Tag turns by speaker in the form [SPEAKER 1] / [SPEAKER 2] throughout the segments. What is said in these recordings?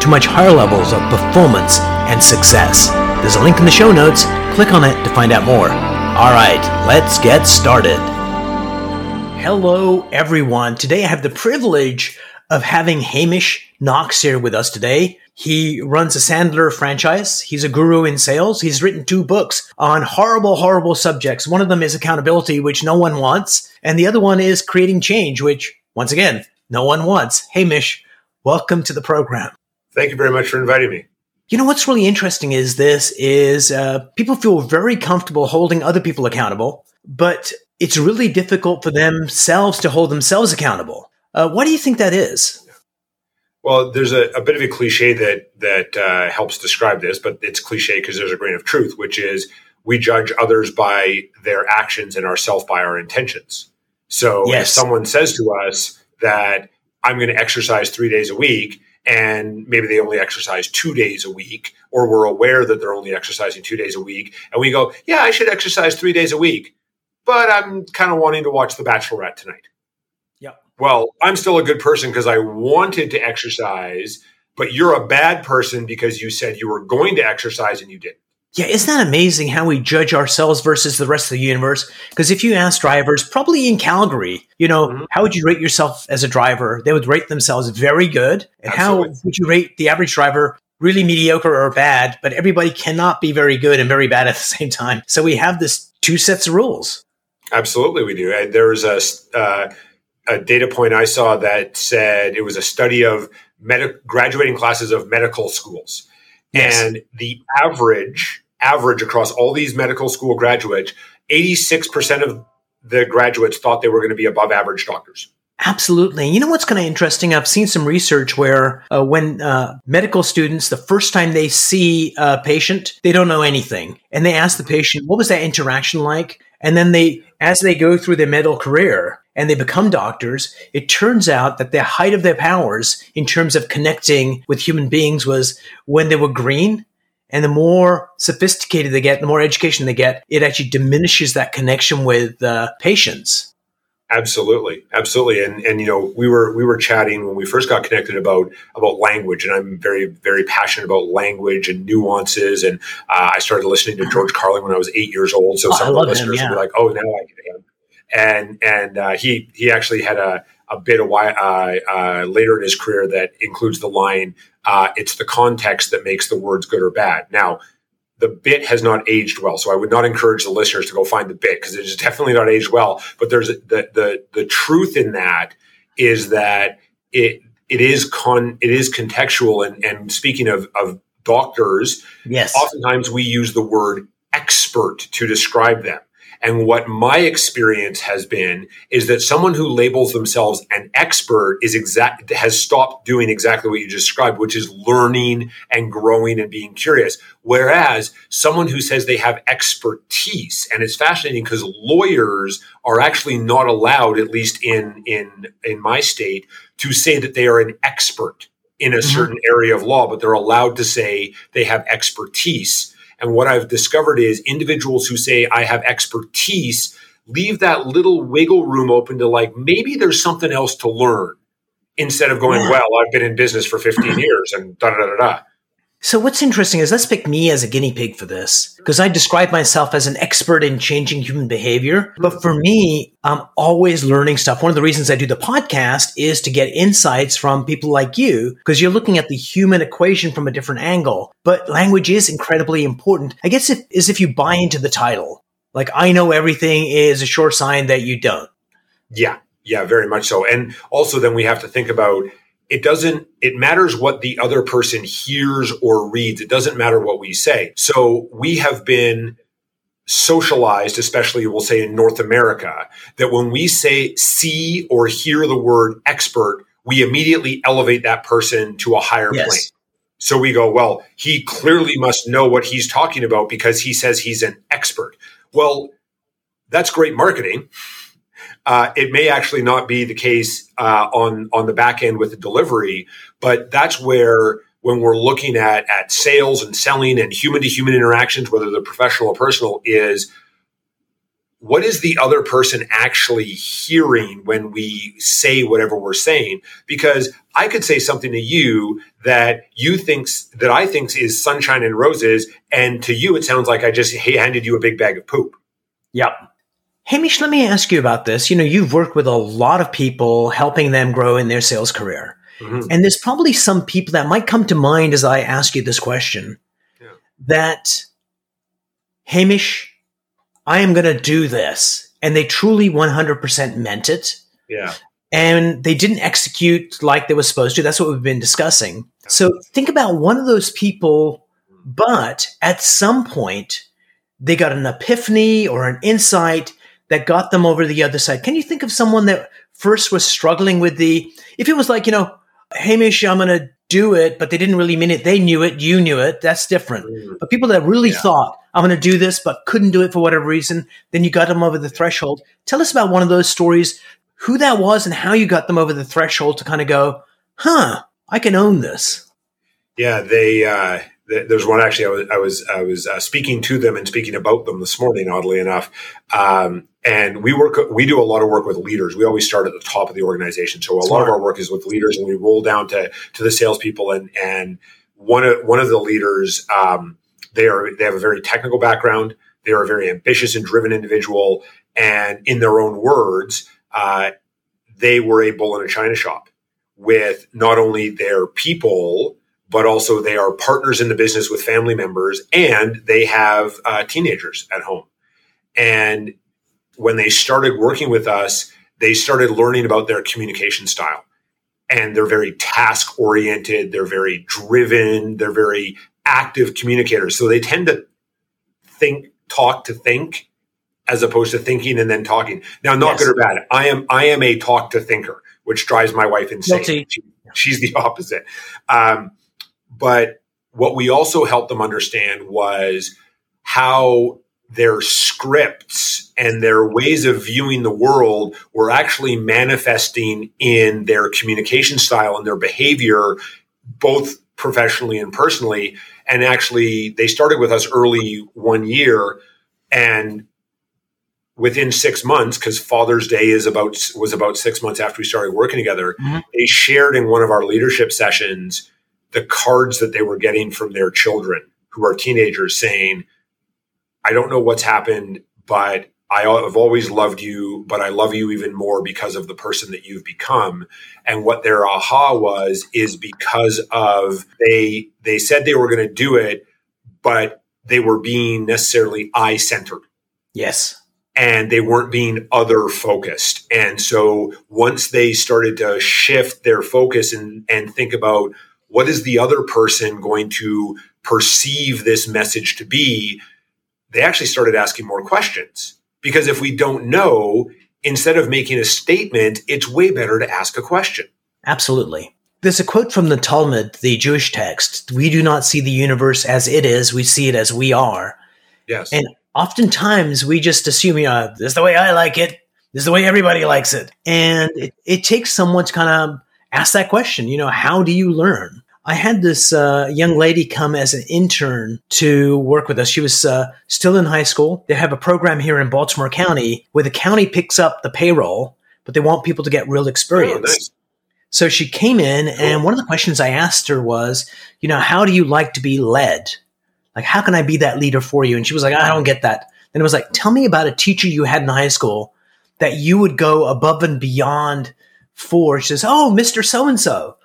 [SPEAKER 1] to much higher levels of performance and success. There's a link in the show notes. Click on it to find out more. All right, let's get started. Hello, everyone. Today I have the privilege of having Hamish Knox here with us today. He runs a Sandler franchise. He's a guru in sales. He's written two books on horrible, horrible subjects. One of them is accountability, which no one wants. And the other one is creating change, which, once again, no one wants. Hamish, welcome to the program.
[SPEAKER 2] Thank you very much for inviting me.
[SPEAKER 1] You know what's really interesting is this is uh, people feel very comfortable holding other people accountable, but it's really difficult for themselves to hold themselves accountable. Uh, why do you think that is?
[SPEAKER 2] Well, there's a, a, bit of a cliche that that uh, helps describe this, but it's cliche because there's a grain of truth, which is we judge others by their actions and ourselves by our intentions. So yes. if someone says to us that I'm going to exercise three days a week, and maybe they only exercise two days a week, or we're aware that they're only exercising two days a week, and we go, "Yeah, I should exercise three days a week," but I'm kind of wanting to watch The Bachelorette tonight Yeah. well, I'm still a good person because I wanted to exercise, but you're a bad person because you said you were going to exercise and you didn't.
[SPEAKER 1] Yeah, isn't that amazing how we judge ourselves versus the rest of the universe? Because if you ask drivers, probably in Calgary, you know, mm-hmm. how would you rate yourself as a driver? They would rate themselves very good. And Absolutely. how would you rate the average driver? Really mediocre or bad, but everybody cannot be very good and very bad at the same time. So we have this two sets of rules.
[SPEAKER 2] Absolutely, we do. There was a uh, a data point I saw that said it was a study of med- graduating classes of medical schools, yes. and the average average across all these medical school graduates, eighty six percent of the graduates thought they were going to be above average doctors.
[SPEAKER 1] Absolutely. You know what's kind of interesting? I've seen some research where uh, when uh, medical students, the first time they see a patient, they don't know anything. And they ask the patient, what was that interaction like? And then they, as they go through their medical career and they become doctors, it turns out that the height of their powers in terms of connecting with human beings was when they were green. And the more sophisticated they get, the more education they get, it actually diminishes that connection with uh, patients.
[SPEAKER 2] Absolutely, absolutely, and and you know we were we were chatting when we first got connected about about language, and I'm very very passionate about language and nuances, and uh, I started listening to George Carlin when I was eight years old. So oh, some of the listeners him, yeah. were like, "Oh, now I get him," and and uh, he he actually had a a bit of why uh, uh, later in his career that includes the line, uh, "It's the context that makes the words good or bad." Now the bit has not aged well. So I would not encourage the listeners to go find the bit because it is definitely not aged well. But there's the the the truth in that is that it it is con it is contextual and and speaking of of doctors,
[SPEAKER 1] yes,
[SPEAKER 2] oftentimes we use the word expert to describe them. And what my experience has been is that someone who labels themselves an expert is exact has stopped doing exactly what you described, which is learning and growing and being curious. Whereas someone who says they have expertise, and it's fascinating because lawyers are actually not allowed, at least in in in my state, to say that they are an expert in a mm-hmm. certain area of law, but they're allowed to say they have expertise and what I've discovered is individuals who say, I have expertise, leave that little wiggle room open to like, maybe there's something else to learn instead of going, well, I've been in business for 15 years and da da da da.
[SPEAKER 1] So what's interesting is let's pick me as a guinea pig for this because I describe myself as an expert in changing human behavior. But for me, I'm always learning stuff. One of the reasons I do the podcast is to get insights from people like you because you're looking at the human equation from a different angle. But language is incredibly important. I guess it is if you buy into the title, like I know everything is a sure sign that you don't.
[SPEAKER 2] Yeah. Yeah, very much so. And also then we have to think about it doesn't it matters what the other person hears or reads it doesn't matter what we say so we have been socialized especially we'll say in north america that when we say see or hear the word expert we immediately elevate that person to a higher yes. plane So we go, well, he clearly must know what he's talking about because he says he's an expert. Well, that's great marketing. Uh, it may actually not be the case uh, on on the back end with the delivery, but that's where when we're looking at at sales and selling and human to human interactions, whether they're professional or personal, is what is the other person actually hearing when we say whatever we're saying? Because i could say something to you that you thinks that i thinks is sunshine and roses and to you it sounds like i just handed you a big bag of poop.
[SPEAKER 1] Yep hamish let me ask you about this you know you've worked with a lot of people helping them grow in their sales career mm-hmm. and there's probably some people that might come to mind as i ask you this question yeah. that hamish I am going to do this. And they truly 100% meant it.
[SPEAKER 2] Yeah.
[SPEAKER 1] And they didn't execute like they were supposed to. That's what we've been discussing. So think about one of those people, but at some point, they got an epiphany or an insight that got them over the other side. Can you think of someone that first was struggling with the, if it was like, you know, Hamish, I'm going to do it, but they didn't really mean it. They knew it. You knew it. That's different. Mm-hmm. But people that really yeah. thought, I'm going to do this, but couldn't do it for whatever reason, then you got them over the threshold. Tell us about one of those stories, who that was and how you got them over the threshold to kind of go, huh, I can own this.
[SPEAKER 2] Yeah, they, uh, there's one actually I was I was I was uh, speaking to them and speaking about them this morning. Oddly enough, um, and we work we do a lot of work with leaders. We always start at the top of the organization, so a Smart. lot of our work is with leaders, and we roll down to to the salespeople. And and one of one of the leaders, um, they are they have a very technical background. They are a very ambitious and driven individual, and in their own words, uh, they were a bull in a china shop with not only their people but also they are partners in the business with family members and they have uh, teenagers at home. And when they started working with us, they started learning about their communication style. And they're very task oriented, they're very driven, they're very active communicators. So they tend to think, talk to think as opposed to thinking and then talking. Now, not yes. good or bad. I am I am a talk to thinker, which drives my wife insane. She, she's the opposite. Um, but what we also helped them understand was how their scripts and their ways of viewing the world were actually manifesting in their communication style and their behavior, both professionally and personally. And actually, they started with us early one year, and within six months, because Father's Day is about was about six months after we started working together, mm-hmm. they shared in one of our leadership sessions the cards that they were getting from their children who are teenagers saying, I don't know what's happened, but I have always loved you, but I love you even more because of the person that you've become. And what their aha was is because of they they said they were going to do it, but they were being necessarily I centered.
[SPEAKER 1] Yes.
[SPEAKER 2] And they weren't being other focused. And so once they started to shift their focus and, and think about what is the other person going to perceive this message to be? They actually started asking more questions because if we don't know, instead of making a statement, it's way better to ask a question.
[SPEAKER 1] Absolutely. There's a quote from the Talmud, the Jewish text We do not see the universe as it is, we see it as we are.
[SPEAKER 2] Yes.
[SPEAKER 1] And oftentimes we just assume, you know, this is the way I like it, this is the way everybody likes it. And it, it takes someone to kind of ask that question. You know, how do you learn? I had this uh, young lady come as an intern to work with us. She was uh, still in high school. They have a program here in Baltimore County where the county picks up the payroll, but they want people to get real experience. Oh, nice. So she came in, and one of the questions I asked her was, you know, how do you like to be led? Like, how can I be that leader for you? And she was like, I don't get that. Then it was like, tell me about a teacher you had in high school that you would go above and beyond for. She says, Oh, Mr. So and so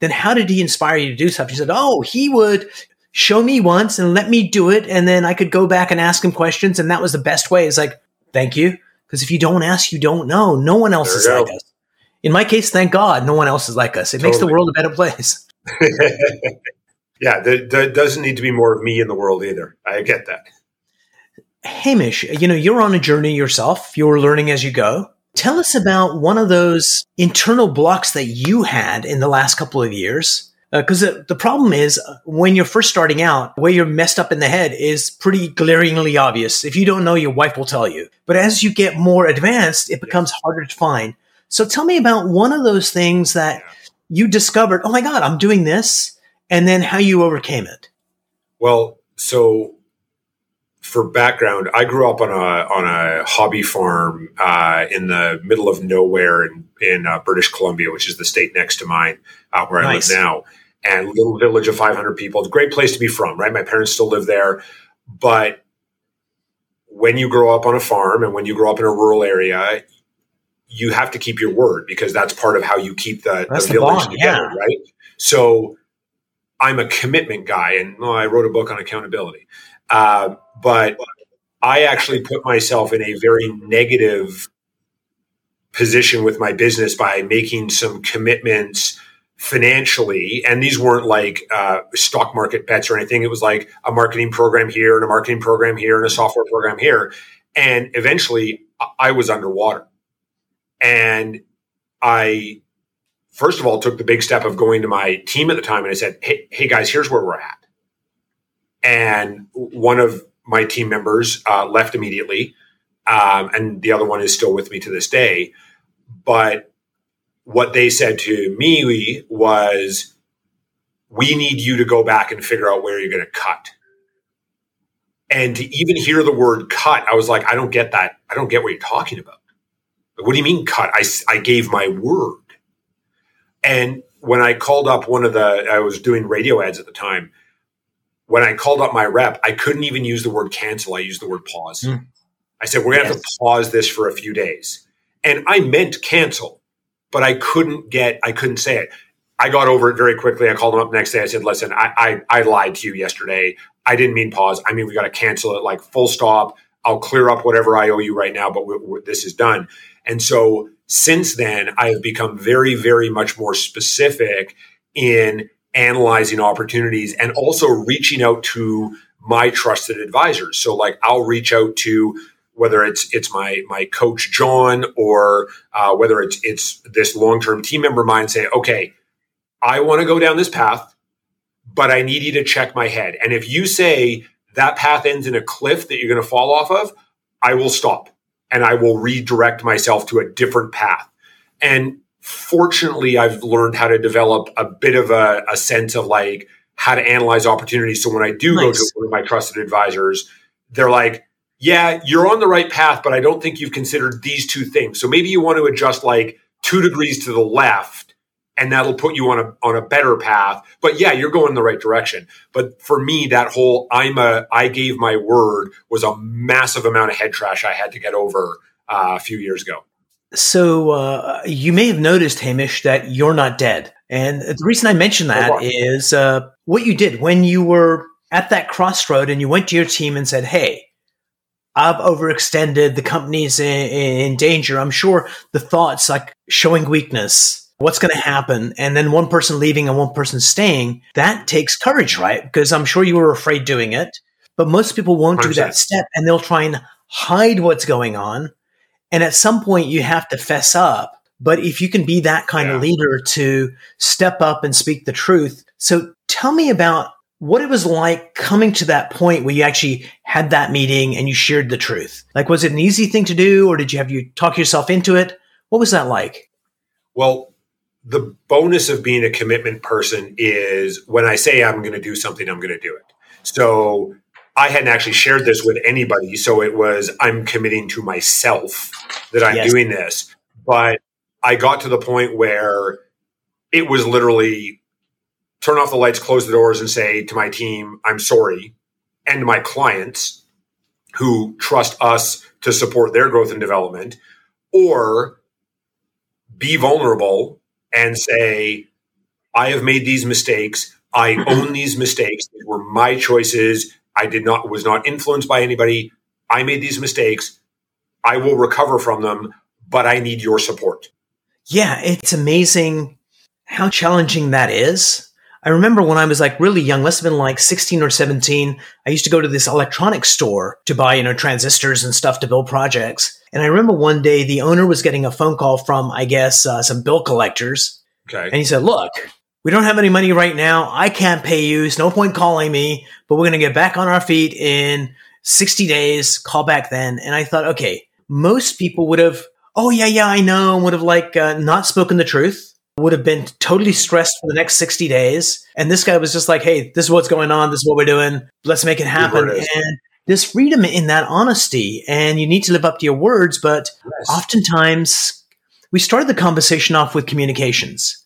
[SPEAKER 1] then how did he inspire you to do stuff? She said, Oh, he would show me once and let me do it. And then I could go back and ask him questions. And that was the best way. It's like, thank you. Because if you don't ask, you don't know. No one else is like us. In my case, thank God, no one else is like us. It totally. makes the world a better place.
[SPEAKER 2] yeah, there, there, doesn't need to be more of me in the world either. I get that.
[SPEAKER 1] Hamish, you know, you're on a journey yourself. You're learning as you go. Tell us about one of those internal blocks that you had in the last couple of years. Because uh, the, the problem is uh, when you're first starting out, where you're messed up in the head is pretty glaringly obvious. If you don't know, your wife will tell you. But as you get more advanced, it becomes harder to find. So tell me about one of those things that you discovered, oh my God, I'm doing this, and then how you overcame it.
[SPEAKER 2] Well, so for background, I grew up on a on a hobby farm uh, in the middle of nowhere in in uh, British Columbia, which is the state next to mine, uh, where nice. I live now. And little village of 500 people. It's a great place to be from, right? My parents still live there, but when you grow up on a farm and when you grow up in a rural area, you have to keep your word because that's part of how you keep the, the village bond, together, yeah. right? So I'm a commitment guy, and well, I wrote a book on accountability. Uh, but I actually put myself in a very negative position with my business by making some commitments financially. And these weren't like uh, stock market bets or anything. It was like a marketing program here and a marketing program here and a software program here. And eventually I was underwater. And I, first of all, took the big step of going to my team at the time and I said, Hey, hey guys, here's where we're at. And one of my team members uh, left immediately, um, and the other one is still with me to this day. But what they said to me was, "We need you to go back and figure out where you're going to cut." And to even hear the word "cut," I was like, "I don't get that. I don't get what you're talking about. What do you mean cut? I, I gave my word." And when I called up one of the, I was doing radio ads at the time when I called up my rep, I couldn't even use the word cancel. I used the word pause. Mm. I said, we're going to yes. have to pause this for a few days. And I meant cancel, but I couldn't get, I couldn't say it. I got over it very quickly. I called him up the next day. I said, listen, I, I, I lied to you yesterday. I didn't mean pause. I mean, we got to cancel it like full stop. I'll clear up whatever I owe you right now, but we're, we're, this is done. And so since then, I have become very, very much more specific in analyzing opportunities and also reaching out to my trusted advisors. So like I'll reach out to whether it's it's my my coach John or uh, whether it's it's this long term team member of mine say, okay, I want to go down this path, but I need you to check my head. And if you say that path ends in a cliff that you're going to fall off of, I will stop and I will redirect myself to a different path. And fortunately, I've learned how to develop a bit of a, a sense of like how to analyze opportunities. So when I do nice. go to one of my trusted advisors, they're like, yeah, you're on the right path, but I don't think you've considered these two things. So maybe you want to adjust like two degrees to the left and that'll put you on a on a better path. But yeah, you're going in the right direction. But for me, that whole I'm a I gave my word was a massive amount of head trash I had to get over uh, a few years ago.
[SPEAKER 1] So uh, you may have noticed, Hamish, that you're not dead. And the reason I mention that oh, is uh, what you did when you were at that crossroad and you went to your team and said, "Hey, I've overextended. The company's in, in danger." I'm sure the thoughts like showing weakness, what's going to happen, and then one person leaving and one person staying. That takes courage, right? Because I'm sure you were afraid doing it, but most people won't 100%. do that step, and they'll try and hide what's going on and at some point, you have to fess up. But if you can be that kind yeah. of leader to step up and speak the truth. So tell me about what it was like coming to that point where you actually had that meeting and you shared the truth. Like, was it an easy thing to do or did you have you talk yourself into it? What was that like?
[SPEAKER 2] Well, the bonus of being a commitment person is when I say I'm going to do something, I'm going to do it. So I hadn't actually shared this with anybody. So it was, I'm committing to myself that I'm yes. doing this. But I got to the point where it was literally turn off the lights, close the doors, and say to my team, I'm sorry, and my clients who trust us to support their growth and development, or be vulnerable and say, I have made these mistakes. I own these mistakes. They were my choices. I did not was not influenced by anybody. I made these mistakes. I will recover from them, but I need your support.
[SPEAKER 1] Yeah, it's amazing how challenging that is. I remember when I was like really young, must have been like 16 or 17, I used to go to this electronics store to buy, you know, transistors and stuff to build projects. And I remember one day the owner was getting a phone call from, I guess, uh, some bill collectors. Okay. And he said, look, we don't have any money right now. I can't pay you. It's no point calling me, but we're going to get back on our feet in 60 days. Call back then. And I thought, okay, most people would have, oh, yeah, yeah, I know, would have like uh, not spoken the truth, would have been totally stressed for the next 60 days. And this guy was just like, hey, this is what's going on. This is what we're doing. Let's make it happen. And there's freedom in that honesty. And you need to live up to your words. But yes. oftentimes, we started the conversation off with communications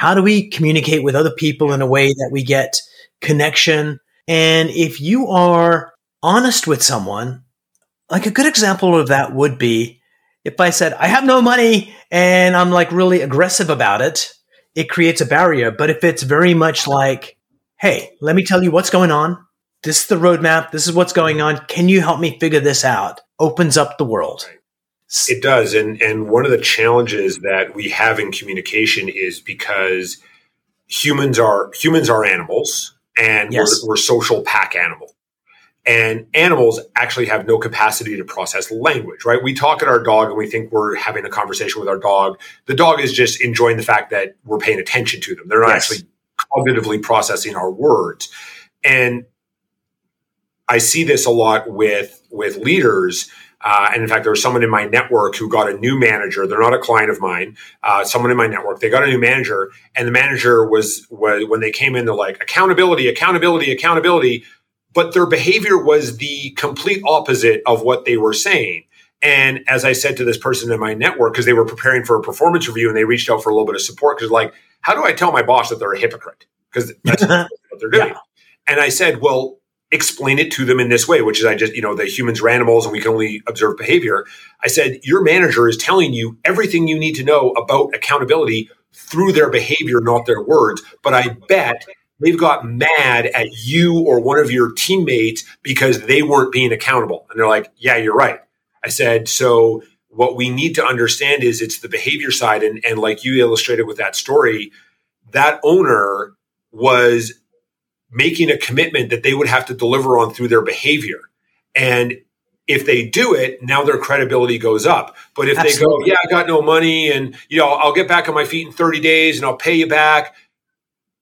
[SPEAKER 1] how do we communicate with other people in a way that we get connection? And if you are honest with someone, like a good example of that would be if I said, I have no money and I'm like really aggressive about it, it creates a barrier. But if it's very much like, hey, let me tell you what's going on. This is the roadmap. This is what's going on. Can you help me figure this out? Opens up the world.
[SPEAKER 2] It does, and and one of the challenges that we have in communication is because humans are humans are animals, and yes. we're, we're social pack animals. And animals actually have no capacity to process language, right? We talk at our dog and we think we're having a conversation with our dog. The dog is just enjoying the fact that we're paying attention to them. They're not yes. actually cognitively processing our words. And I see this a lot with with leaders uh, and in fact, there was someone in my network who got a new manager. They're not a client of mine. Uh, someone in my network. They got a new manager, and the manager was, was when they came in. They're like accountability, accountability, accountability. But their behavior was the complete opposite of what they were saying. And as I said to this person in my network, because they were preparing for a performance review and they reached out for a little bit of support, because like, how do I tell my boss that they're a hypocrite? Because that's what they're doing. Yeah. And I said, well, explain it to them in this way, which is I just, you know, the humans are animals and we can only observe behavior. I said, your manager is telling you everything you need to know about accountability through their behavior, not their words. But I bet they've got mad at you or one of your teammates because they weren't being accountable. And they're like, yeah, you're right. I said, so what we need to understand is it's the behavior side. And, and like you illustrated with that story, that owner was making a commitment that they would have to deliver on through their behavior. And if they do it, now their credibility goes up. But if Absolutely. they go, yeah, I got no money and you know, I'll get back on my feet in 30 days and I'll pay you back.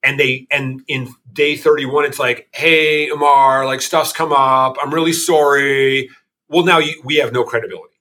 [SPEAKER 2] And they and in day 31, it's like, hey, Umar, like stuff's come up. I'm really sorry. Well, now you, we have no credibility.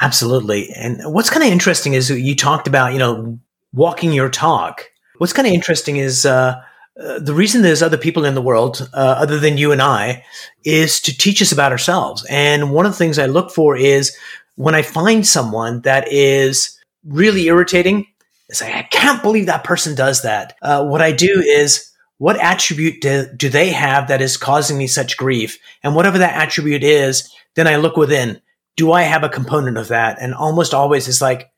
[SPEAKER 1] Absolutely. And what's kind of interesting is you talked about, you know, walking your talk. What's kind of interesting is uh, uh, the reason there's other people in the world uh, other than you and I is to teach us about ourselves. And one of the things I look for is when I find someone that is really irritating, it's like, I can't believe that person does that. Uh, what I do is, what attribute do, do they have that is causing me such grief? And whatever that attribute is, then I look within. Do I have a component of that? And almost always it's like,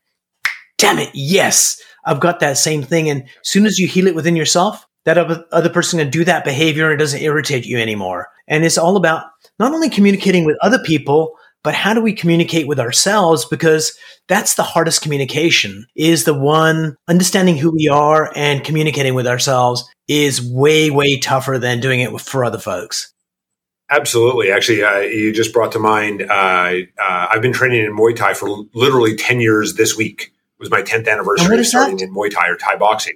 [SPEAKER 1] damn it, yes, I've got that same thing. And as soon as you heal it within yourself, that other person can do that behavior and it doesn't irritate you anymore. And it's all about not only communicating with other people, but how do we communicate with ourselves? Because that's the hardest communication is the one understanding who we are and communicating with ourselves is way, way tougher than doing it for other folks.
[SPEAKER 2] Absolutely. Actually, uh, you just brought to mind, uh, uh, I've been training in Muay Thai for literally 10 years this week. It was my 10th anniversary of starting in Muay Thai or Thai boxing.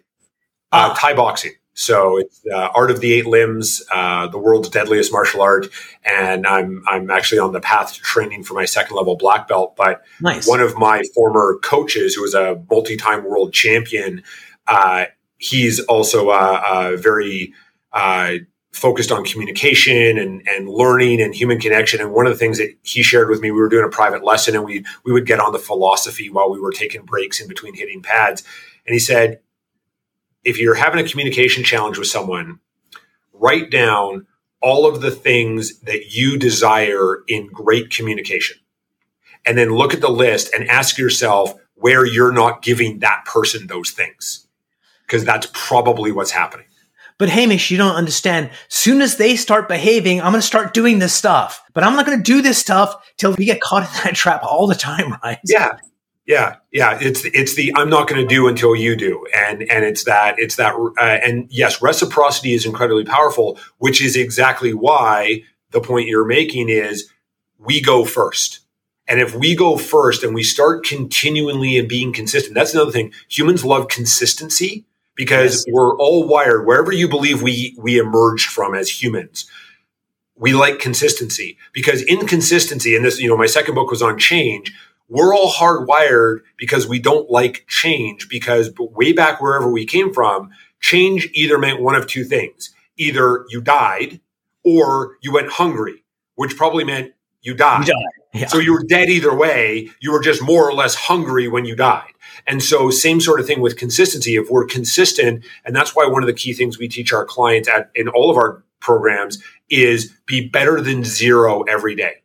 [SPEAKER 2] Uh, ah. Thai boxing. So it's uh, Art of the Eight Limbs, uh, the world's deadliest martial art, and I'm I'm actually on the path to training for my second level black belt. But nice. one of my former coaches, who was a multi-time world champion, uh, he's also uh, uh, very uh, focused on communication and and learning and human connection. And one of the things that he shared with me, we were doing a private lesson, and we we would get on the philosophy while we were taking breaks in between hitting pads. And he said, if you're having a communication challenge with someone, write down all of the things that you desire in great communication. And then look at the list and ask yourself where you're not giving that person those things. Because that's probably what's happening.
[SPEAKER 1] But Hamish, you don't understand. Soon as they start behaving, I'm going to start doing this stuff. But I'm not going to do this stuff till we get caught in that trap all the time, right?
[SPEAKER 2] Yeah. Yeah, yeah, it's it's the I'm not going to do until you do, and and it's that it's that, uh, and yes, reciprocity is incredibly powerful, which is exactly why the point you're making is we go first, and if we go first and we start continually and being consistent, that's another thing. Humans love consistency because yes. we're all wired wherever you believe we we emerged from as humans we like consistency because inconsistency and this you know my second book was on change we're all hardwired because we don't like change because way back wherever we came from change either meant one of two things. Either you died or you went hungry which probably meant you died, you died. Yeah. so you were dead either way. You were just more or less hungry when you died. And so same sort of thing with consistency. If we're consistent and that's why one of the key things we teach our clients at in all of our programs is be better than zero every day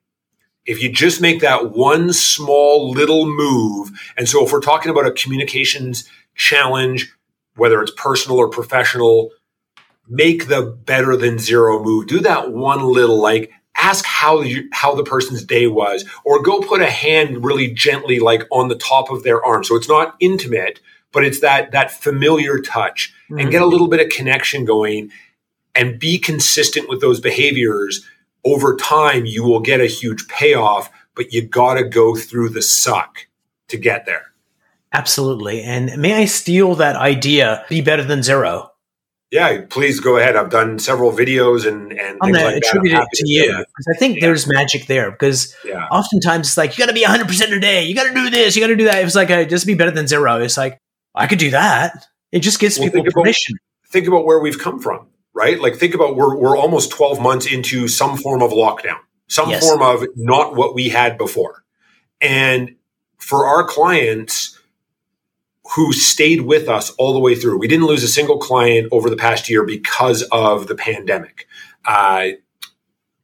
[SPEAKER 2] if you just make that one small little move, and so if we're talking about a communications challenge, whether it's personal or professional, make the better than zero move. Do that one little like ask how you, how the person's day was or go put a hand really gently like on the top of their arm so it's not intimate but it's that that familiar touch mm-hmm. and get a little bit of connection going and be consistent with those behaviors over time you will get a huge payoff, but you got to go through the suck to get there.
[SPEAKER 1] Absolutely. And may I steal that idea, be better than zero?
[SPEAKER 2] Yeah, please go ahead. I've done several videos and, and
[SPEAKER 1] to attribute it to you because I think yeah. there's magic there because yeah. oftentimes it's like, you got to be 100% a day. You got to do this. You got to do that. It's like, a, just be better than zero. It's like, I could do that. It just gives well, people think permission.
[SPEAKER 2] About, think about where we've come from right? Like think about we're we're almost 12 months into some form of lockdown, some yes. form of not what we had before. And for our clients who stayed with us all the way through, we didn't lose a single client over the past year because of the pandemic. Uh,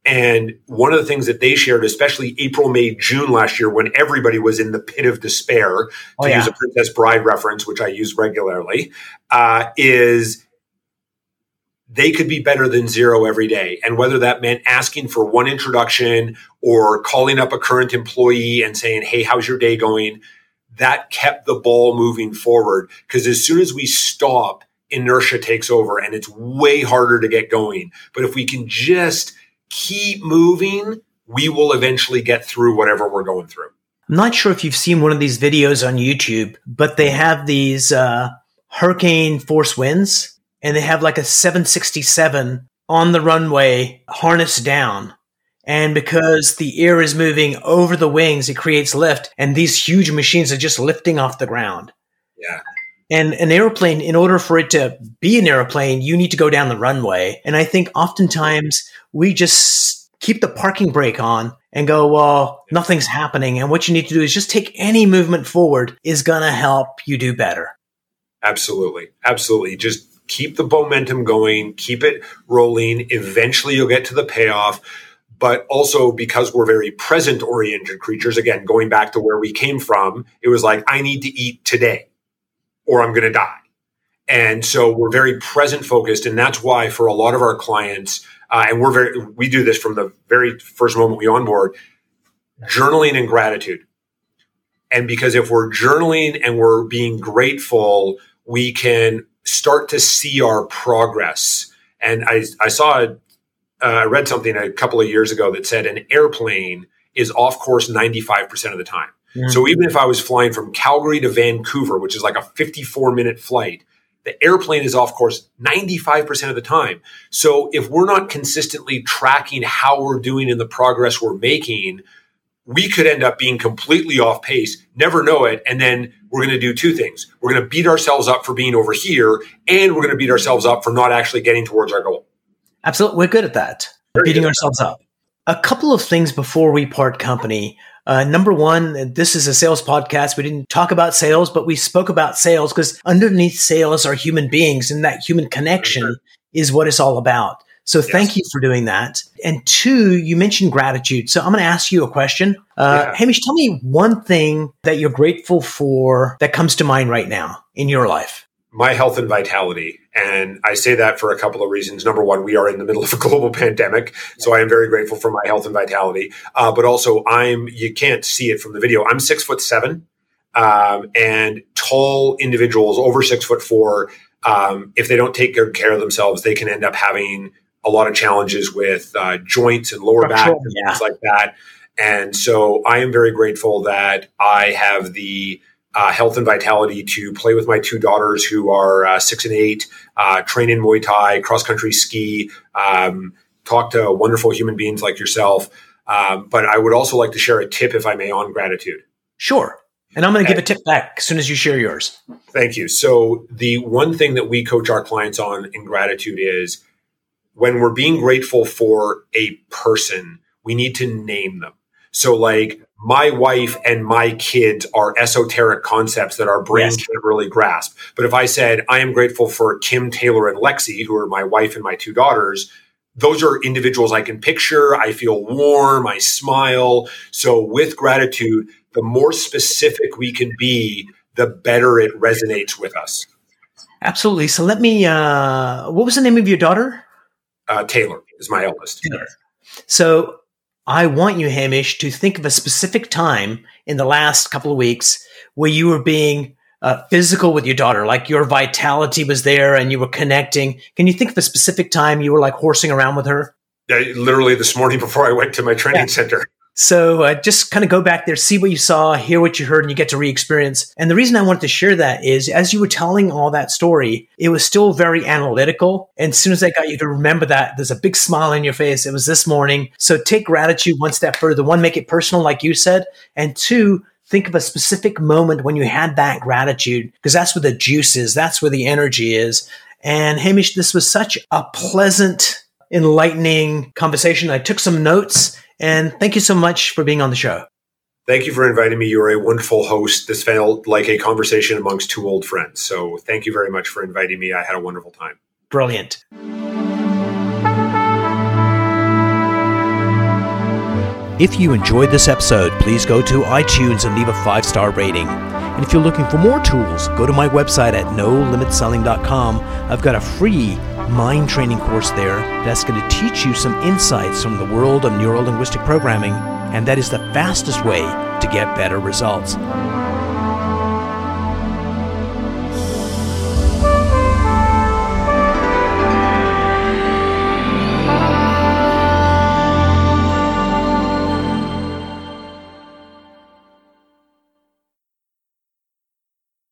[SPEAKER 2] and one of the things that they shared, especially April, May, June last year, when everybody was in the pit of despair, oh, to yeah. use a Princess Bride reference, which I use regularly, uh, is they could be better than zero every day. And whether that meant asking for one introduction or calling up a current employee and saying, Hey, how's your day going? That kept the ball moving forward. Because as soon as we stop, inertia takes over and it's way harder to get going. But if we can just keep moving, we will eventually get through whatever we're going through.
[SPEAKER 1] I'm not sure if you've seen one of these videos on YouTube, but they have these uh, hurricane force winds and they have like a 767 on the runway harnessed down. And because the air is moving over the wings, it creates lift. And these huge machines are just lifting off the ground.
[SPEAKER 2] Yeah.
[SPEAKER 1] And an airplane, in order for it to be an airplane, you need to go down the runway. And I think oftentimes we just keep the parking brake on and go, well, nothing's happening. And what you need to do is just take any movement forward is going to help you do better.
[SPEAKER 2] Absolutely. Absolutely. Just keep the momentum going, keep it rolling. Eventually, you'll get to the payoff. But also because we're very present oriented creatures, again, going back to where we came from, it was like, I need to eat today or I'm going to die. And so we're very present focused. And that's why for a lot of our clients, uh, and we're very, we do this from the very first moment we onboard, journaling and gratitude. And because if we're journaling and we're being grateful, we can start to see our progress. And I, I saw, uh, I read something a couple of years ago that said an airplane is off course 95% of the time. Mm-hmm. So even if I was flying from Calgary to Vancouver, which is like a 54 minute flight, the airplane is off course 95% of the time. So if we're not consistently tracking how we're doing in the progress we're making, we could end up being completely off pace, never know it, and then we're going to do two things. We're going to beat ourselves up for being over here, and we're going to beat ourselves up for not actually getting towards our goal.
[SPEAKER 1] Absolutely. We're good at that, Very beating ourselves up. A couple of things before we part company. Uh, number one, this is a sales podcast. We didn't talk about sales, but we spoke about sales because underneath sales are human beings, and that human connection is what it's all about. So yes. thank you for doing that. And two, you mentioned gratitude. So I'm going to ask you a question. Uh, yeah. Hamish, tell me one thing that you're grateful for that comes to mind right now in your life.
[SPEAKER 2] My health and vitality. And I say that for a couple of reasons. Number one, we are in the middle of a global pandemic. So I am very grateful for my health and vitality. Uh, but also, I'm, you can't see it from the video. I'm six foot seven. Um, and tall individuals over six foot four, um, if they don't take good care of themselves, they can end up having a lot of challenges with uh, joints and lower back and yeah. things like that. And so I am very grateful that I have the uh, health and vitality to play with my two daughters who are uh, six and eight, uh, train in Muay Thai, cross country ski, um, talk to wonderful human beings like yourself. Um, but I would also like to share a tip, if I may, on gratitude.
[SPEAKER 1] Sure. And I'm going to give a tip back as soon as you share yours.
[SPEAKER 2] Thank you. So, the one thing that we coach our clients on in gratitude is when we're being grateful for a person, we need to name them. So, like, my wife and my kids are esoteric concepts that our brains yes. can't really grasp. But if I said, I am grateful for Kim, Taylor, and Lexi, who are my wife and my two daughters, those are individuals I can picture. I feel warm. I smile. So with gratitude, the more specific we can be, the better it resonates with us.
[SPEAKER 1] Absolutely. So let me, uh, what was the name of your daughter?
[SPEAKER 2] Uh, Taylor is my eldest. Taylor.
[SPEAKER 1] So I want you, Hamish, to think of a specific time in the last couple of weeks where you were being uh, physical with your daughter, like your vitality was there and you were connecting. Can you think of a specific time you were like horsing around with her?
[SPEAKER 2] Yeah, literally this morning before I went to my training yeah. center.
[SPEAKER 1] So uh, just kind of go back there, see what you saw, hear what you heard, and you get to re-experience. And the reason I wanted to share that is as you were telling all that story, it was still very analytical. And as soon as I got you to remember that, there's a big smile on your face. It was this morning. So take gratitude one step further. One, make it personal, like you said. And two, think of a specific moment when you had that gratitude, because that's where the juice is. That's where the energy is. And Hamish, this was such a pleasant, enlightening conversation. I took some notes and thank you so much for being on the show.
[SPEAKER 2] Thank you for inviting me. You're a wonderful host. This felt like a conversation amongst two old friends. So thank you very much for inviting me. I had a wonderful time.
[SPEAKER 1] Brilliant. If you enjoyed this episode, please go to iTunes and leave a five star rating. And if you're looking for more tools, go to my website at nolimitselling.com. I've got a free mind training course there that's going to teach you some insights from the world of neuro linguistic programming, and that is the fastest way to get better results.